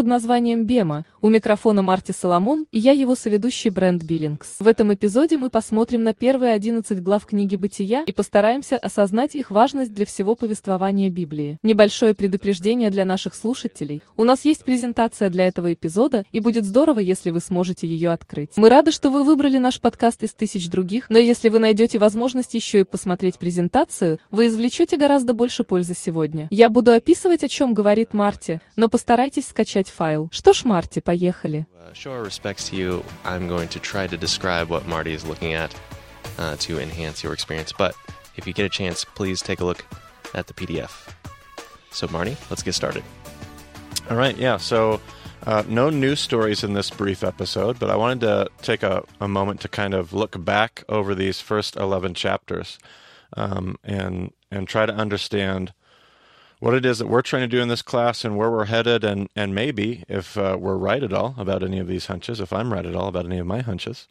под названием «Бема». У микрофона Марти Соломон и я его соведущий Брэнд Биллингс. В этом эпизоде мы посмотрим на первые 11 глав книги «Бытия» и постараемся осознать их важность для всего повествования Библии. Небольшое предупреждение для наших слушателей. У нас есть презентация для этого эпизода, и будет здорово, если вы сможете ее открыть. Мы рады, что вы выбрали наш подкаст из тысяч других, но если вы найдете возможность еще и посмотреть презентацию, вы извлечете гораздо больше пользы сегодня. Я буду описывать, о чем говорит Марти, но постарайтесь скачать файл. Что ж, Марти, поехали. Uh, show our respects to you, I'm going to try to describe what Marty is looking at uh, to enhance your experience. But if you get a chance, please take a look at the PDF. So, Marty, let's get started. All right, yeah. So, uh, no news stories in this brief episode, but I wanted to take a, a moment to kind of look back over these first 11 chapters um, and, and try to understand what it is that we're trying to do in this class and where we're headed, and, and maybe if uh, we're right at all about any of these hunches, if I'm right at all about any of my hunches.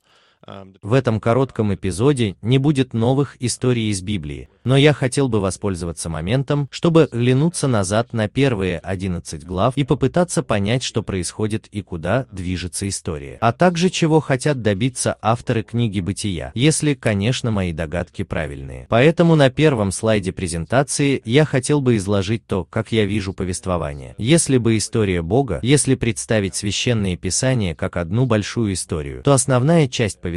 В этом коротком эпизоде не будет новых историй из Библии, но я хотел бы воспользоваться моментом, чтобы глянуться назад на первые 11 глав и попытаться понять, что происходит и куда движется история, а также чего хотят добиться авторы книги «Бытия», если, конечно, мои догадки правильные. Поэтому на первом слайде презентации я хотел бы изложить то, как я вижу повествование. Если бы история Бога, если представить священные писания как одну большую историю, то основная часть повествования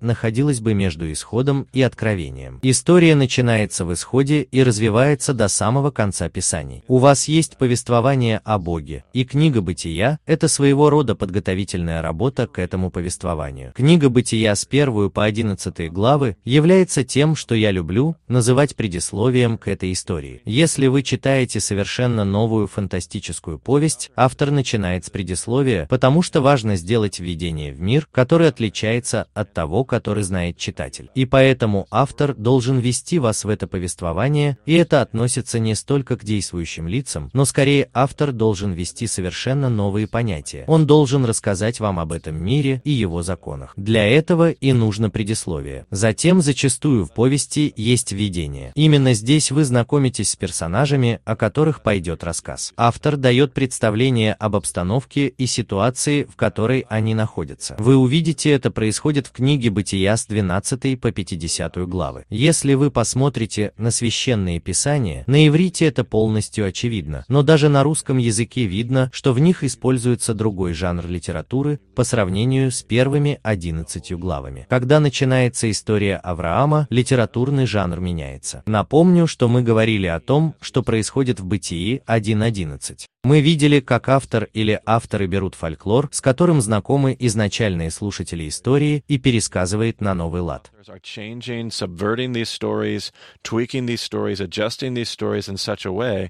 находилась бы между исходом и откровением. История начинается в исходе и развивается до самого конца Писаний. У вас есть повествование о Боге, и книга Бытия – это своего рода подготовительная работа к этому повествованию. Книга Бытия с 1 по 11 главы является тем, что я люблю называть предисловием к этой истории. Если вы читаете совершенно новую фантастическую повесть, автор начинает с предисловия, потому что важно сделать введение в мир, который отличается от того, который знает читатель. И поэтому автор должен вести вас в это повествование, и это относится не столько к действующим лицам, но скорее автор должен ввести совершенно новые понятия. Он должен рассказать вам об этом мире и его законах. Для этого и нужно предисловие. Затем зачастую в повести есть введение. Именно здесь вы знакомитесь с персонажами, о которых пойдет рассказ. Автор дает представление об обстановке и ситуации, в которой они находятся. Вы увидите это происходит в книге «Бытия» с 12 по 50 главы. Если вы посмотрите смотрите на священные писания, на иврите это полностью очевидно, но даже на русском языке видно, что в них используется другой жанр литературы по сравнению с первыми 11 главами. Когда начинается история Авраама, литературный жанр меняется. Напомню, что мы говорили о том, что происходит в Бытии 1.11. Мы видели, как автор или авторы берут фольклор, с которым знакомы изначальные слушатели истории, и пересказывает на новый лад. changing, subverting these stories, tweaking these stories, adjusting these stories in such a way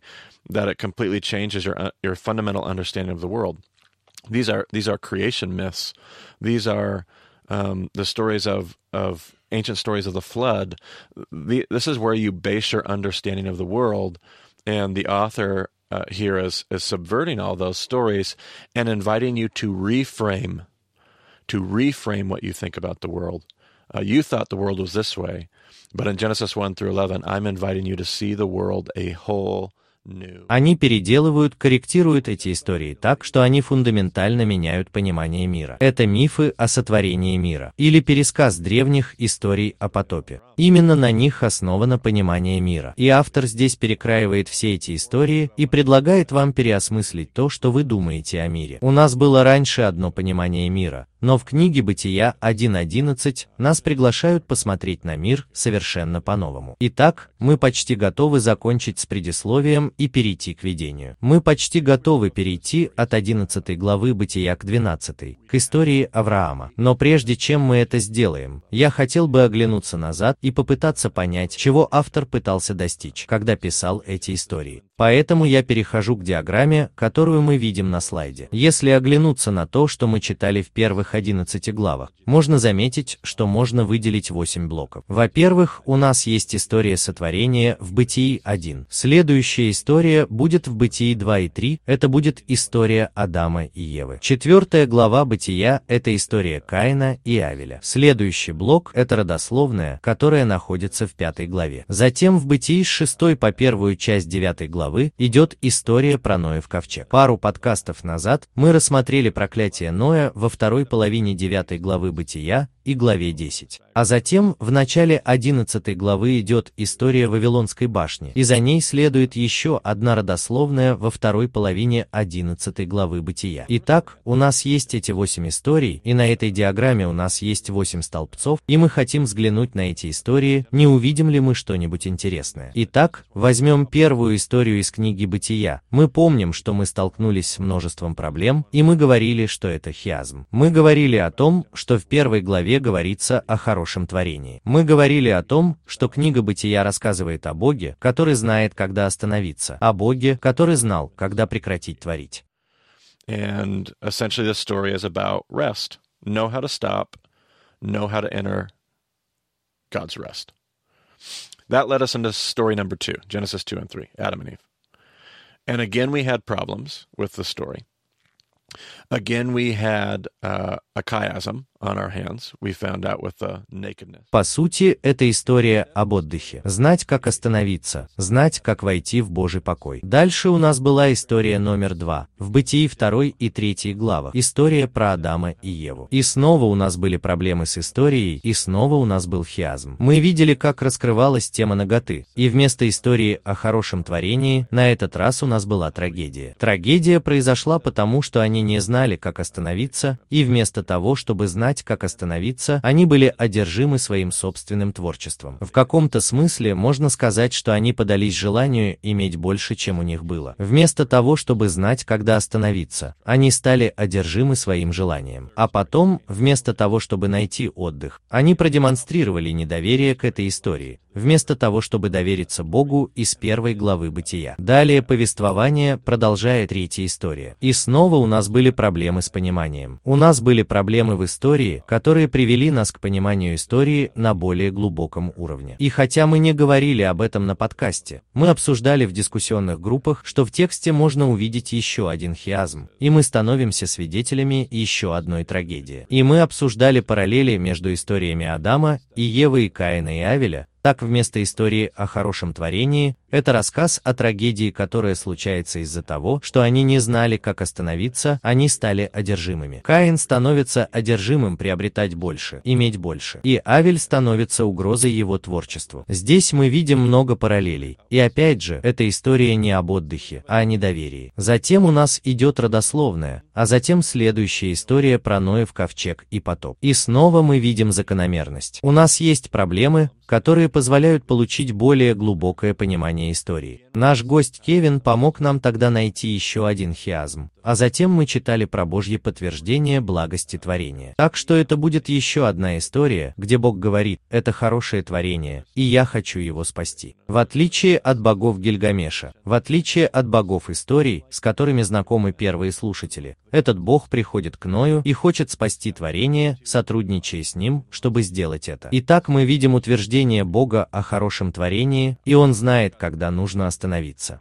that it completely changes your uh, your fundamental understanding of the world. These are these are creation myths. These are um, the stories of of ancient stories of the flood. The, this is where you base your understanding of the world, and the author uh, here is is subverting all those stories and inviting you to reframe, to reframe what you think about the world. Uh, you thought the world was this way, but in Genesis 1 through 11, I'm inviting you to see the world a whole Они переделывают, корректируют эти истории так, что они фундаментально меняют понимание мира. Это мифы о сотворении мира, или пересказ древних историй о потопе. Именно на них основано понимание мира. И автор здесь перекраивает все эти истории и предлагает вам переосмыслить то, что вы думаете о мире. У нас было раньше одно понимание мира, но в книге Бытия 1.11 нас приглашают посмотреть на мир совершенно по-новому. Итак, мы почти готовы закончить с предисловием и перейти к видению. Мы почти готовы перейти от 11 главы Бытия к 12, к истории Авраама. Но прежде чем мы это сделаем, я хотел бы оглянуться назад и попытаться понять, чего автор пытался достичь, когда писал эти истории. Поэтому я перехожу к диаграмме, которую мы видим на слайде. Если оглянуться на то, что мы читали в первых первых 11 главах, можно заметить, что можно выделить 8 блоков. Во-первых, у нас есть история сотворения в Бытии 1. Следующая история будет в Бытии 2 и 3, это будет история Адама и Евы. Четвертая глава Бытия – это история Каина и Авеля. Следующий блок – это родословная, которая находится в пятой главе. Затем в Бытии с 6 по первую часть 9 главы идет история про Ноев ковчег. Пару подкастов назад мы рассмотрели проклятие Ноя во второй половине 9 главы Бытия и главе 10. А затем в начале 11 главы идет история Вавилонской башни, и за ней следует еще одна родословная во второй половине 11 главы Бытия. Итак, у нас есть эти 8 историй, и на этой диаграмме у нас есть 8 столбцов, и мы хотим взглянуть на эти истории, не увидим ли мы что-нибудь интересное. Итак, возьмем первую историю из книги Бытия. Мы помним, что мы столкнулись с множеством проблем, и мы говорили, что это хиазм. Мы говорили о том, что в первой главе говорится о хорошем творении. Мы говорили о том, что книга Бытия рассказывает о Боге, который знает, когда остановиться, о Боге, который знал, когда прекратить творить. And essentially, this story is about rest. Know how to stop, know how to enter God's rest. That led us into story number two, Genesis 2 and 3, Adam and Eve. And again, we had problems with the story. По сути, это история об отдыхе. Знать, как остановиться, знать, как войти в Божий покой. Дальше у нас была история номер два, в Бытии второй и третьей главах. История про Адама и Еву. И снова у нас были проблемы с историей, и снова у нас был хиазм. Мы видели, как раскрывалась тема наготы. И вместо истории о хорошем творении, на этот раз у нас была трагедия. Трагедия произошла потому, что они не знали, как остановиться, и вместо того, чтобы знать, как остановиться, они были одержимы своим собственным творчеством. В каком-то смысле можно сказать, что они подались желанию иметь больше, чем у них было. Вместо того, чтобы знать, когда остановиться, они стали одержимы своим желанием. А потом, вместо того, чтобы найти отдых, они продемонстрировали недоверие к этой истории, вместо того, чтобы довериться Богу из первой главы Бытия. Далее повествование продолжает третья история. И снова у нас были проблемы с пониманием. У нас были проблемы в истории, которые привели нас к пониманию истории на более глубоком уровне. И хотя мы не говорили об этом на подкасте, мы обсуждали в дискуссионных группах, что в тексте можно увидеть еще один хиазм, и мы становимся свидетелями еще одной трагедии. И мы обсуждали параллели между историями Адама и Евы и Каина и Авеля, так вместо истории о хорошем творении, это рассказ о трагедии, которая случается из-за того, что они не знали, как остановиться, они стали одержимыми. Каин становится одержимым приобретать больше, иметь больше, и Авель становится угрозой его творчеству. Здесь мы видим много параллелей, и опять же, эта история не об отдыхе, а о недоверии. Затем у нас идет родословная, а затем следующая история про Ноев ковчег и потоп. И снова мы видим закономерность. У нас есть проблемы, которые позволяют получить более глубокое понимание истории. Наш гость Кевин помог нам тогда найти еще один хиазм, а затем мы читали про Божье подтверждение благости творения. Так что это будет еще одна история, где Бог говорит, это хорошее творение, и я хочу его спасти. В отличие от богов Гильгамеша, в отличие от богов историй, с которыми знакомы первые слушатели, этот Бог приходит к Ною и хочет спасти творение, сотрудничая с ним, чтобы сделать это. Итак, мы видим утверждение Бога о хорошем творении, и Он знает, когда нужно остановиться.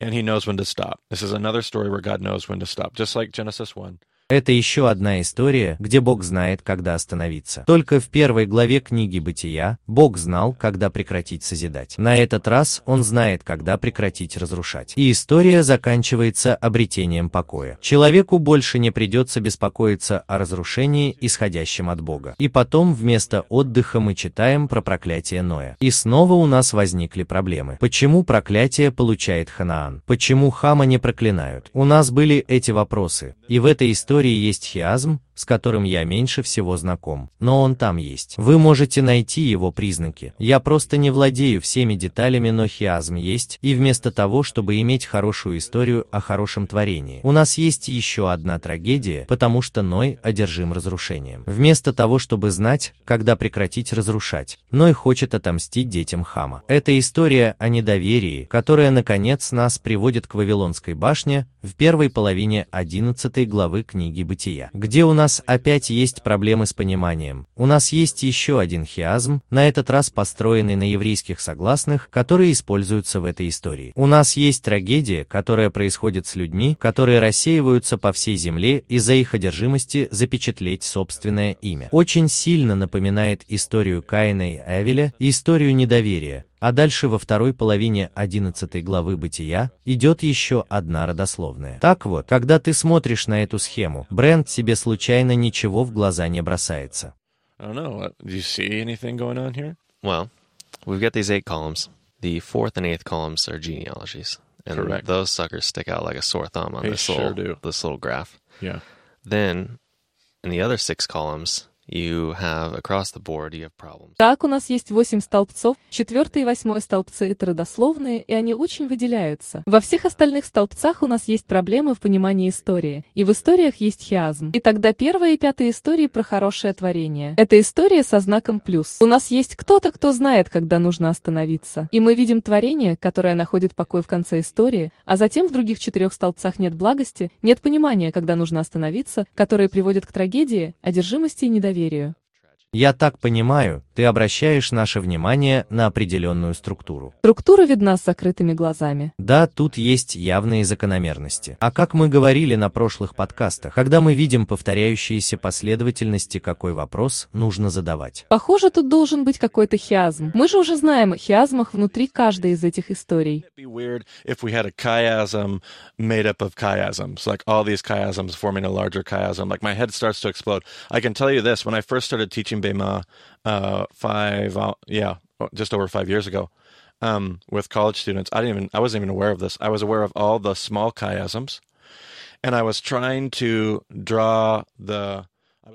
And he knows when to stop. This is another story where God knows when to stop, just like Genesis 1. Это еще одна история, где Бог знает, когда остановиться. Только в первой главе книги Бытия Бог знал, когда прекратить созидать. На этот раз Он знает, когда прекратить разрушать. И история заканчивается обретением покоя. Человеку больше не придется беспокоиться о разрушении, исходящем от Бога. И потом вместо отдыха мы читаем про проклятие Ноя. И снова у нас возникли проблемы. Почему проклятие получает Ханаан? Почему Хама не проклинают? У нас были эти вопросы. И в этой истории истории есть хиазм, с которым я меньше всего знаком, но он там есть. Вы можете найти его признаки. Я просто не владею всеми деталями, но хиазм есть, и вместо того, чтобы иметь хорошую историю о хорошем творении, у нас есть еще одна трагедия, потому что Ной одержим разрушением. Вместо того, чтобы знать, когда прекратить разрушать, Ной хочет отомстить детям Хама. Это история о недоверии, которая, наконец, нас приводит к Вавилонской башне в первой половине 11 главы книги Бытия, где у нас опять есть проблемы с пониманием. У нас есть еще один хиазм, на этот раз построенный на еврейских согласных, которые используются в этой истории. У нас есть трагедия, которая происходит с людьми, которые рассеиваются по всей земле из-за их одержимости запечатлеть собственное имя. Очень сильно напоминает историю Каина и Авеля и историю недоверия, а дальше во второй половине 11 главы Бытия идет еще одна родословная. Так вот, когда ты смотришь на эту схему, бренд тебе случайно ничего в глаза не бросается. I don't know. What, do you see anything going on here? Well, we've got these eight columns. The fourth and eighth columns are genealogies. And Correct. those suckers stick out like a sore thumb on They this sure little do. this little graph. Yeah. Then in the other six columns, you have across the board you have problems. Так, у нас есть восемь столбцов, четвертый и восьмой столбцы это родословные, и они очень выделяются. Во всех остальных столбцах у нас есть проблемы в понимании истории, и в историях есть хиазм. И тогда первая и пятая истории про хорошее творение. Это история со знаком плюс. У нас есть кто-то, кто знает, когда нужно остановиться. И мы видим творение, которое находит покой в конце истории, а затем в других четырех столбцах нет благости, нет понимания, когда нужно остановиться, которые приводят к трагедии, одержимости и недоверию. Я так понимаю, ты обращаешь наше внимание на определенную структуру. Структура видна с закрытыми глазами. Да, тут есть явные закономерности. А как мы говорили на прошлых подкастах, когда мы видим повторяющиеся последовательности, какой вопрос нужно задавать? Похоже, тут должен быть какой-то хиазм. Мы же уже знаем о хиазмах внутри каждой из этих историй. Like my head starts to explode. I can tell you this: when I first started teaching Bema, uh, five, uh, yeah, just over five years ago, um, with college students, I didn't even, I wasn't even aware of this. I was aware of all the small chiasms, and I was trying to draw the.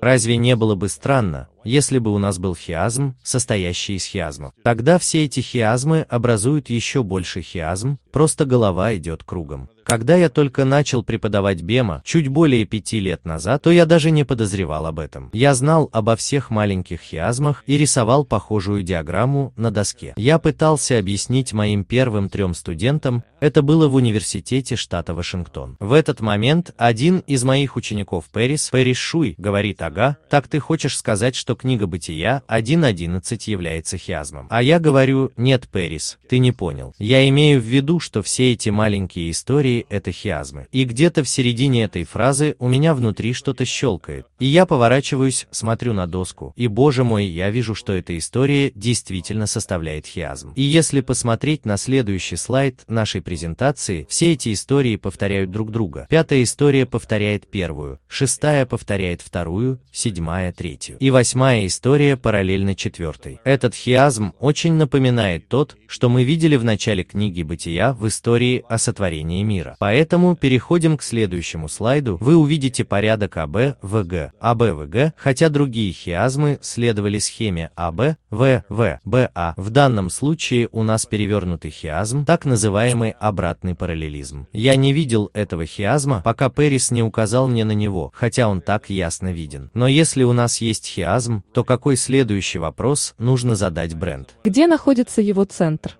Разве не было бы странно, если бы у нас был хиазм, состоящий из хиазмов? Тогда все эти хиазмы образуют еще больше хиазм, просто голова идет кругом. Когда я только начал преподавать Бема, чуть более пяти лет назад, то я даже не подозревал об этом. Я знал обо всех маленьких хиазмах и рисовал похожую диаграмму на доске. Я пытался объяснить моим первым трем студентам, это было в университете штата Вашингтон. В этот момент один из моих учеников Пэрис, Пэрис Шуй, говорит, ага, так ты хочешь сказать, что книга Бытия 1.11 является хиазмом. А я говорю, нет, Пэрис, ты не понял. Я имею в виду, что все эти маленькие истории это хиазмы. И где-то в середине этой фразы у меня внутри что-то щелкает. И я поворачиваюсь, смотрю на доску, и боже мой, я вижу, что эта история действительно составляет хиазм. И если посмотреть на следующий слайд нашей презентации, все эти истории повторяют друг друга. Пятая история повторяет первую, шестая повторяет вторую, седьмая третью. И восьмая история параллельно четвертой. Этот хиазм очень напоминает тот, что мы видели в начале книги Бытия в истории о сотворении мира. Поэтому переходим к следующему слайду. Вы увидите порядок АБ, ВГ, АБ, ВГ, хотя другие хиазмы следовали схеме АБ, В, В, БА. В данном случае у нас перевернутый хиазм, так называемый обратный параллелизм. Я не видел этого хиазма, пока Пэрис не указал мне на него, хотя он так ясно виден. Но если у нас есть хиазм, то какой следующий вопрос нужно задать бренд? Где находится его центр?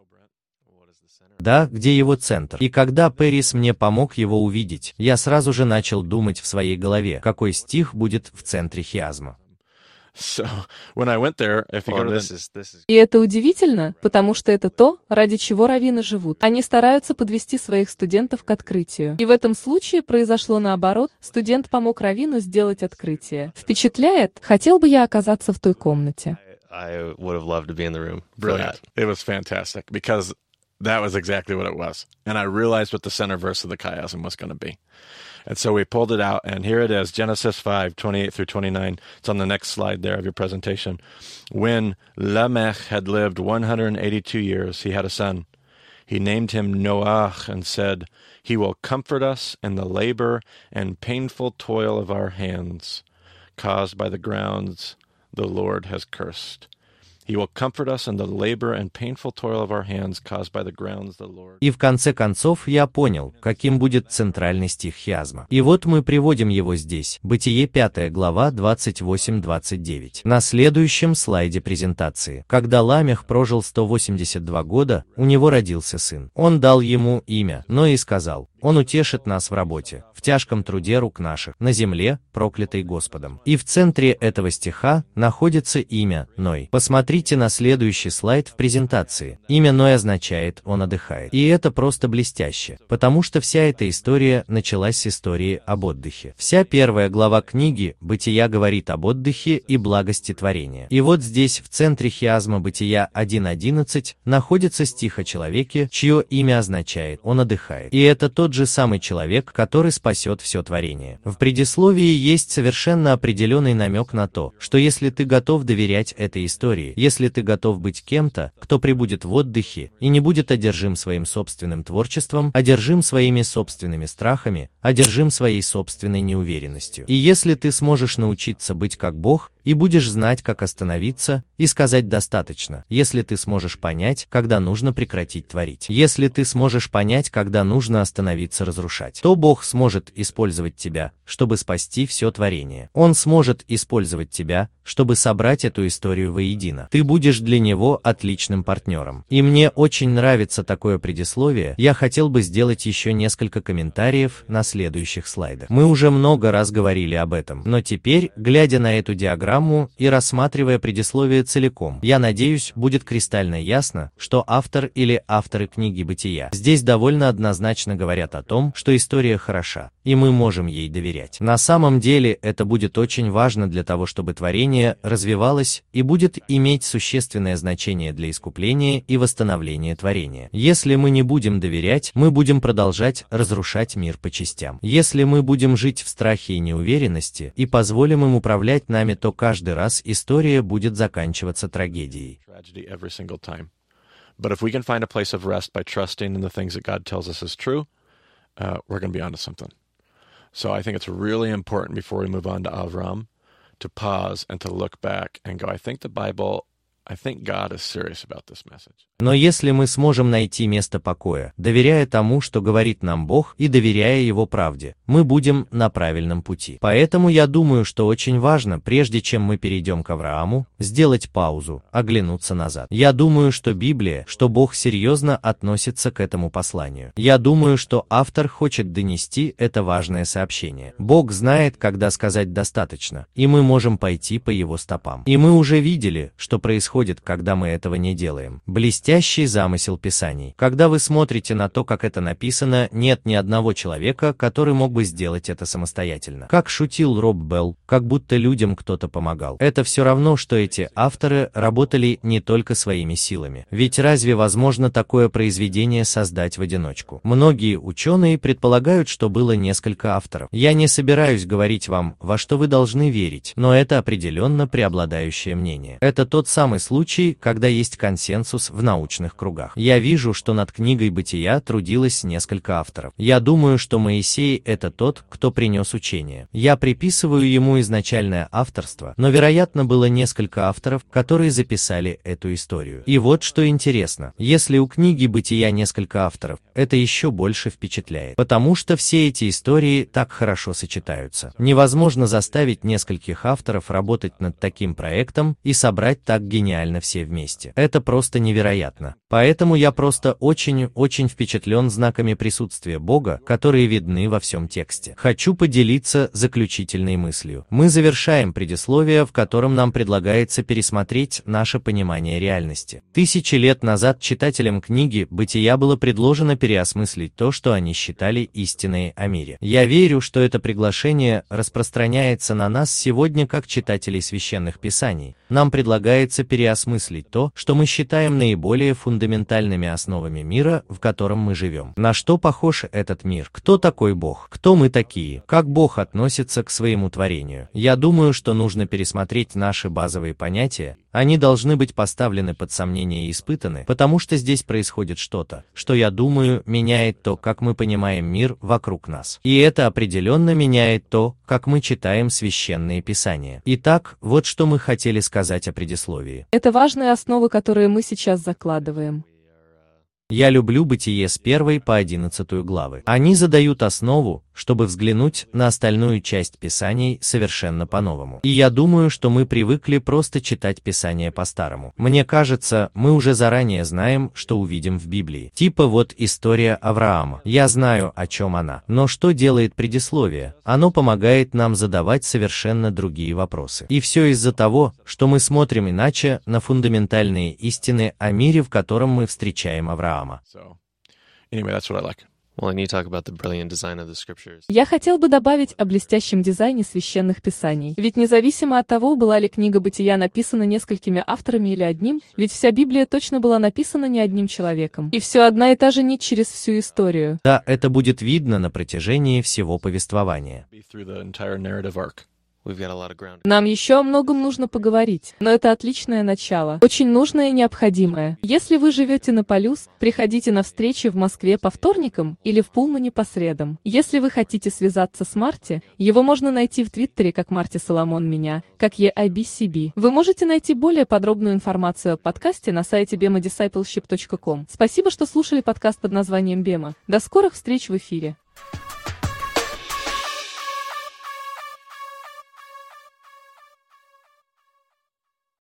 Да, где его центр. И когда Пэрис мне помог его увидеть, я сразу же начал думать в своей голове, какой стих будет в центре хиазма. И это удивительно, потому что это то, ради чего раввины живут. Они стараются подвести своих студентов к открытию. И в этом случае произошло наоборот, студент помог раввину сделать открытие. Впечатляет, хотел бы я оказаться в той комнате. I would have loved to be in the room. for brilliant. that. It was fantastic because that was exactly what it was. And I realized what the center verse of the chiasm was going to be. And so we pulled it out, and here it is Genesis 5 28 through 29. It's on the next slide there of your presentation. When Lamech had lived 182 years, he had a son. He named him Noach and said, He will comfort us in the labor and painful toil of our hands, caused by the grounds the Lord has cursed. И в конце концов я понял, каким будет центральный стих хиазма. И вот мы приводим его здесь. Бытие 5 глава 28-29. На следующем слайде презентации. Когда Ламех прожил 182 года, у него родился сын. Он дал ему имя, но и сказал, Он утешит нас в работе, в тяжком труде рук наших, на земле, проклятой Господом. И в центре этого стиха находится имя Ной. Посмотрите на следующий слайд в презентации. Имя Ной означает «он отдыхает». И это просто блестяще, потому что вся эта история началась с истории об отдыхе. Вся первая глава книги «Бытия» говорит об отдыхе и благости творения. И вот здесь, в центре хиазма Бытия 1.11, находится стих о человеке, чье имя означает «он отдыхает». И это тот же самый человек, который спасет все творение. В предисловии есть совершенно определенный намек на то, что если ты готов доверять этой истории, если ты готов быть кем-то, кто прибудет в отдыхе и не будет одержим своим собственным творчеством, одержим своими собственными страхами, одержим своей собственной неуверенностью. И если ты сможешь научиться быть как Бог, и будешь знать, как остановиться и сказать достаточно, если ты сможешь понять, когда нужно прекратить творить. Если ты сможешь понять, когда нужно остановиться разрушать, то Бог сможет использовать тебя, чтобы спасти все творение. Он сможет использовать тебя, чтобы собрать эту историю воедино. Ты будешь для него отличным партнером. И мне очень нравится такое предисловие, я хотел бы сделать еще несколько комментариев на следующих слайдах. Мы уже много раз говорили об этом, но теперь, глядя на эту диаграмму, программу и рассматривая предисловие целиком. Я надеюсь, будет кристально ясно, что автор или авторы книги «Бытия» здесь довольно однозначно говорят о том, что история хороша, и мы можем ей доверять. На самом деле это будет очень важно для того, чтобы творение развивалось и будет иметь существенное значение для искупления и восстановления творения. Если мы не будем доверять, мы будем продолжать разрушать мир по частям. Если мы будем жить в страхе и неуверенности и позволим им управлять нами, то каждый раз история будет заканчиваться трагедией. But if we can find a place of rest by trusting in the things that God tells us is true, uh, we're going to be onto something. So I think it's really important before we move on to Avram to pause and to look back and go, I think the Bible Но если мы сможем найти место покоя, доверяя тому, что говорит нам Бог, и доверяя Его правде, мы будем на правильном пути. Поэтому я думаю, что очень важно, прежде чем мы перейдем к Аврааму, сделать паузу, оглянуться назад. Я думаю, что Библия, что Бог серьезно относится к этому посланию. Я думаю, что автор хочет донести это важное сообщение. Бог знает, когда сказать достаточно, и мы можем пойти по Его стопам. И мы уже видели, что происходит происходит, когда мы этого не делаем. Блестящий замысел Писаний. Когда вы смотрите на то, как это написано, нет ни одного человека, который мог бы сделать это самостоятельно. Как шутил Роб Белл, как будто людям кто-то помогал. Это все равно, что эти авторы работали не только своими силами. Ведь разве возможно такое произведение создать в одиночку? Многие ученые предполагают, что было несколько авторов. Я не собираюсь говорить вам, во что вы должны верить, но это определенно преобладающее мнение. Это тот самый случай, когда есть консенсус в научных кругах. Я вижу, что над книгой «Бытия» трудилось несколько авторов. Я думаю, что Моисей – это тот, кто принес учение. Я приписываю ему изначальное авторство, но, вероятно, было несколько авторов, которые записали эту историю. И вот что интересно. Если у книги «Бытия» несколько авторов, это еще больше впечатляет, потому что все эти истории так хорошо сочетаются. Невозможно заставить нескольких авторов работать над таким проектом и собрать так гениально гениально все вместе. Это просто невероятно. Поэтому я просто очень-очень впечатлен знаками присутствия Бога, которые видны во всем тексте. Хочу поделиться заключительной мыслью. Мы завершаем предисловие, в котором нам предлагается пересмотреть наше понимание реальности. Тысячи лет назад читателям книги «Бытия» было предложено переосмыслить то, что они считали истиной о мире. Я верю, что это приглашение распространяется на нас сегодня как читателей священных писаний. Нам предлагается переосмыслить переосмыслить то, что мы считаем наиболее фундаментальными основами мира, в котором мы живем. На что похож этот мир? Кто такой Бог? Кто мы такие? Как Бог относится к своему творению? Я думаю, что нужно пересмотреть наши базовые понятия, они должны быть поставлены под сомнение и испытаны, потому что здесь происходит что-то, что, я думаю, меняет то, как мы понимаем мир вокруг нас. И это определенно меняет то, как мы читаем священные писания. Итак, вот что мы хотели сказать о предисловии. Это важные основы, которые мы сейчас закладываем. Я люблю бытие с первой по одиннадцатую главы. Они задают основу, чтобы взглянуть на остальную часть Писаний совершенно по-новому. И я думаю, что мы привыкли просто читать Писание по-старому. Мне кажется, мы уже заранее знаем, что увидим в Библии. Типа вот история Авраама. Я знаю, о чем она. Но что делает предисловие? Оно помогает нам задавать совершенно другие вопросы. И все из-за того, что мы смотрим иначе на фундаментальные истины о мире, в котором мы встречаем Авраама. So, anyway, that's what I like. Well, and you talk about the brilliant design of the scriptures. Я хотел бы добавить о блестящем дизайне священных писаний. Ведь независимо от того, была ли книга Бытия написана несколькими авторами или одним, ведь вся Библия точно была написана не одним человеком. И все одна и та же нить через всю историю. Да, это будет видно на протяжении всего повествования. Нам еще о многом нужно поговорить, но это отличное начало, очень нужное и необходимое. Если вы живете на Полюс, приходите на встречи в Москве по вторникам или в Пулмане по средам. Если вы хотите связаться с Марти, его можно найти в Твиттере как Марти Соломон Меня, как EIBCB. Вы можете найти более подробную информацию о подкасте на сайте bemadiscipleship.com. Спасибо, что слушали подкаст под названием Бема. До скорых встреч в эфире.